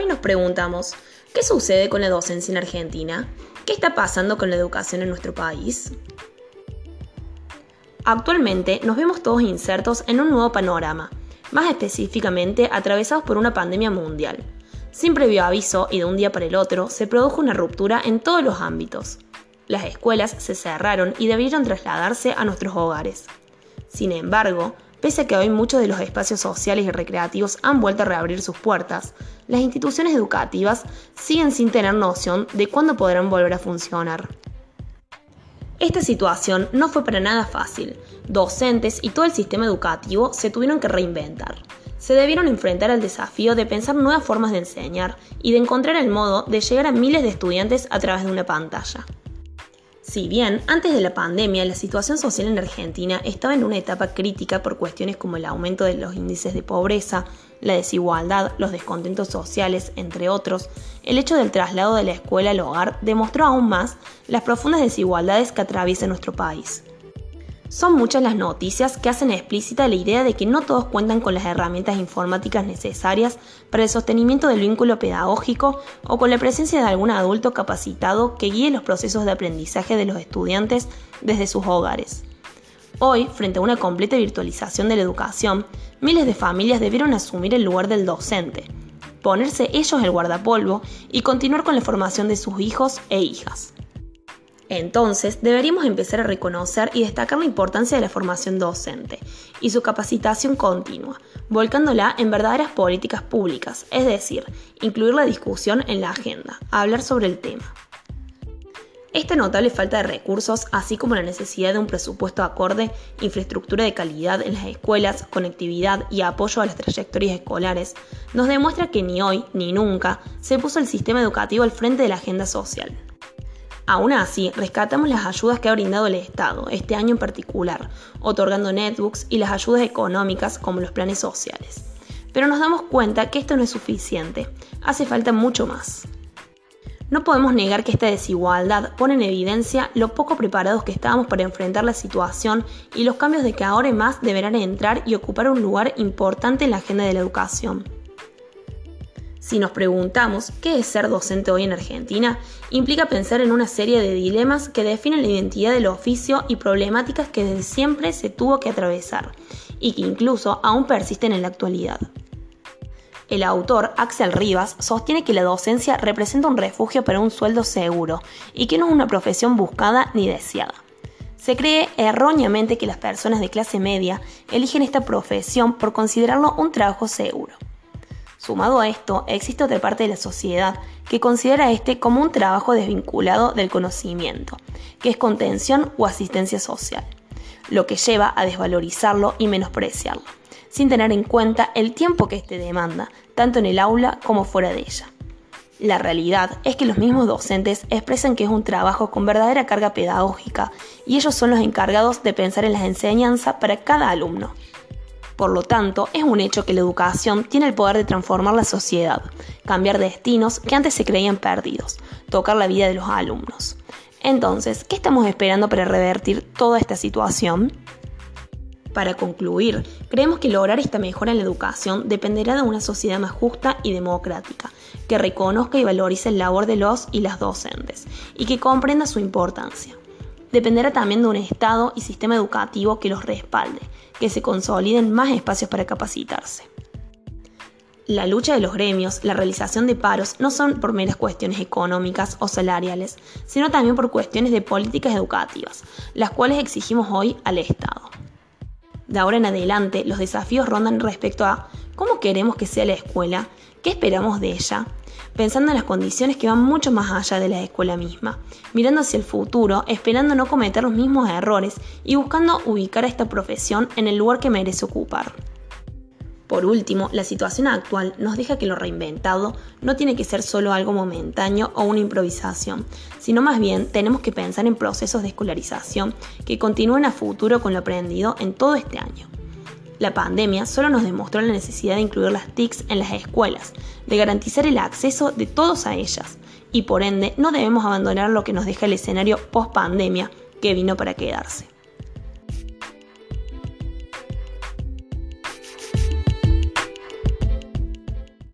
Hoy nos preguntamos, ¿qué sucede con la docencia en Argentina? ¿Qué está pasando con la educación en nuestro país? Actualmente nos vemos todos insertos en un nuevo panorama, más específicamente atravesados por una pandemia mundial. Sin previo aviso y de un día para el otro, se produjo una ruptura en todos los ámbitos. Las escuelas se cerraron y debieron trasladarse a nuestros hogares. Sin embargo, Pese a que hoy muchos de los espacios sociales y recreativos han vuelto a reabrir sus puertas, las instituciones educativas siguen sin tener noción de cuándo podrán volver a funcionar. Esta situación no fue para nada fácil. Docentes y todo el sistema educativo se tuvieron que reinventar. Se debieron enfrentar al desafío de pensar nuevas formas de enseñar y de encontrar el modo de llegar a miles de estudiantes a través de una pantalla. Si bien antes de la pandemia la situación social en Argentina estaba en una etapa crítica por cuestiones como el aumento de los índices de pobreza, la desigualdad, los descontentos sociales, entre otros, el hecho del traslado de la escuela al hogar demostró aún más las profundas desigualdades que atraviesa nuestro país. Son muchas las noticias que hacen explícita la idea de que no todos cuentan con las herramientas informáticas necesarias para el sostenimiento del vínculo pedagógico o con la presencia de algún adulto capacitado que guíe los procesos de aprendizaje de los estudiantes desde sus hogares. Hoy, frente a una completa virtualización de la educación, miles de familias debieron asumir el lugar del docente, ponerse ellos el guardapolvo y continuar con la formación de sus hijos e hijas. Entonces, deberíamos empezar a reconocer y destacar la importancia de la formación docente y su capacitación continua, volcándola en verdaderas políticas públicas, es decir, incluir la discusión en la agenda, hablar sobre el tema. Esta notable falta de recursos, así como la necesidad de un presupuesto acorde, infraestructura de calidad en las escuelas, conectividad y apoyo a las trayectorias escolares, nos demuestra que ni hoy ni nunca se puso el sistema educativo al frente de la agenda social. Aún así, rescatamos las ayudas que ha brindado el Estado, este año en particular, otorgando netbooks y las ayudas económicas como los planes sociales. Pero nos damos cuenta que esto no es suficiente, hace falta mucho más. No podemos negar que esta desigualdad pone en evidencia lo poco preparados que estábamos para enfrentar la situación y los cambios de que ahora más deberán entrar y ocupar un lugar importante en la agenda de la educación. Si nos preguntamos qué es ser docente hoy en Argentina, implica pensar en una serie de dilemas que definen la identidad del oficio y problemáticas que desde siempre se tuvo que atravesar y que incluso aún persisten en la actualidad. El autor, Axel Rivas, sostiene que la docencia representa un refugio para un sueldo seguro y que no es una profesión buscada ni deseada. Se cree erróneamente que las personas de clase media eligen esta profesión por considerarlo un trabajo seguro. Sumado a esto, existe otra parte de la sociedad que considera este como un trabajo desvinculado del conocimiento, que es contención o asistencia social, lo que lleva a desvalorizarlo y menospreciarlo, sin tener en cuenta el tiempo que éste demanda, tanto en el aula como fuera de ella. La realidad es que los mismos docentes expresan que es un trabajo con verdadera carga pedagógica y ellos son los encargados de pensar en las enseñanzas para cada alumno. Por lo tanto, es un hecho que la educación tiene el poder de transformar la sociedad, cambiar destinos que antes se creían perdidos, tocar la vida de los alumnos. Entonces, ¿qué estamos esperando para revertir toda esta situación? Para concluir, creemos que lograr esta mejora en la educación dependerá de una sociedad más justa y democrática, que reconozca y valorice el labor de los y las docentes, y que comprenda su importancia dependerá también de un Estado y sistema educativo que los respalde, que se consoliden más espacios para capacitarse. La lucha de los gremios, la realización de paros no son por meras cuestiones económicas o salariales, sino también por cuestiones de políticas educativas, las cuales exigimos hoy al Estado. De ahora en adelante, los desafíos rondan respecto a cómo queremos que sea la escuela, qué esperamos de ella, pensando en las condiciones que van mucho más allá de la escuela misma, mirando hacia el futuro, esperando no cometer los mismos errores y buscando ubicar a esta profesión en el lugar que merece ocupar. Por último, la situación actual nos deja que lo reinventado no tiene que ser solo algo momentáneo o una improvisación, sino más bien tenemos que pensar en procesos de escolarización que continúen a futuro con lo aprendido en todo este año. La pandemia solo nos demostró la necesidad de incluir las TICs en las escuelas, de garantizar el acceso de todos a ellas, y por ende no debemos abandonar lo que nos deja el escenario post pandemia que vino para quedarse.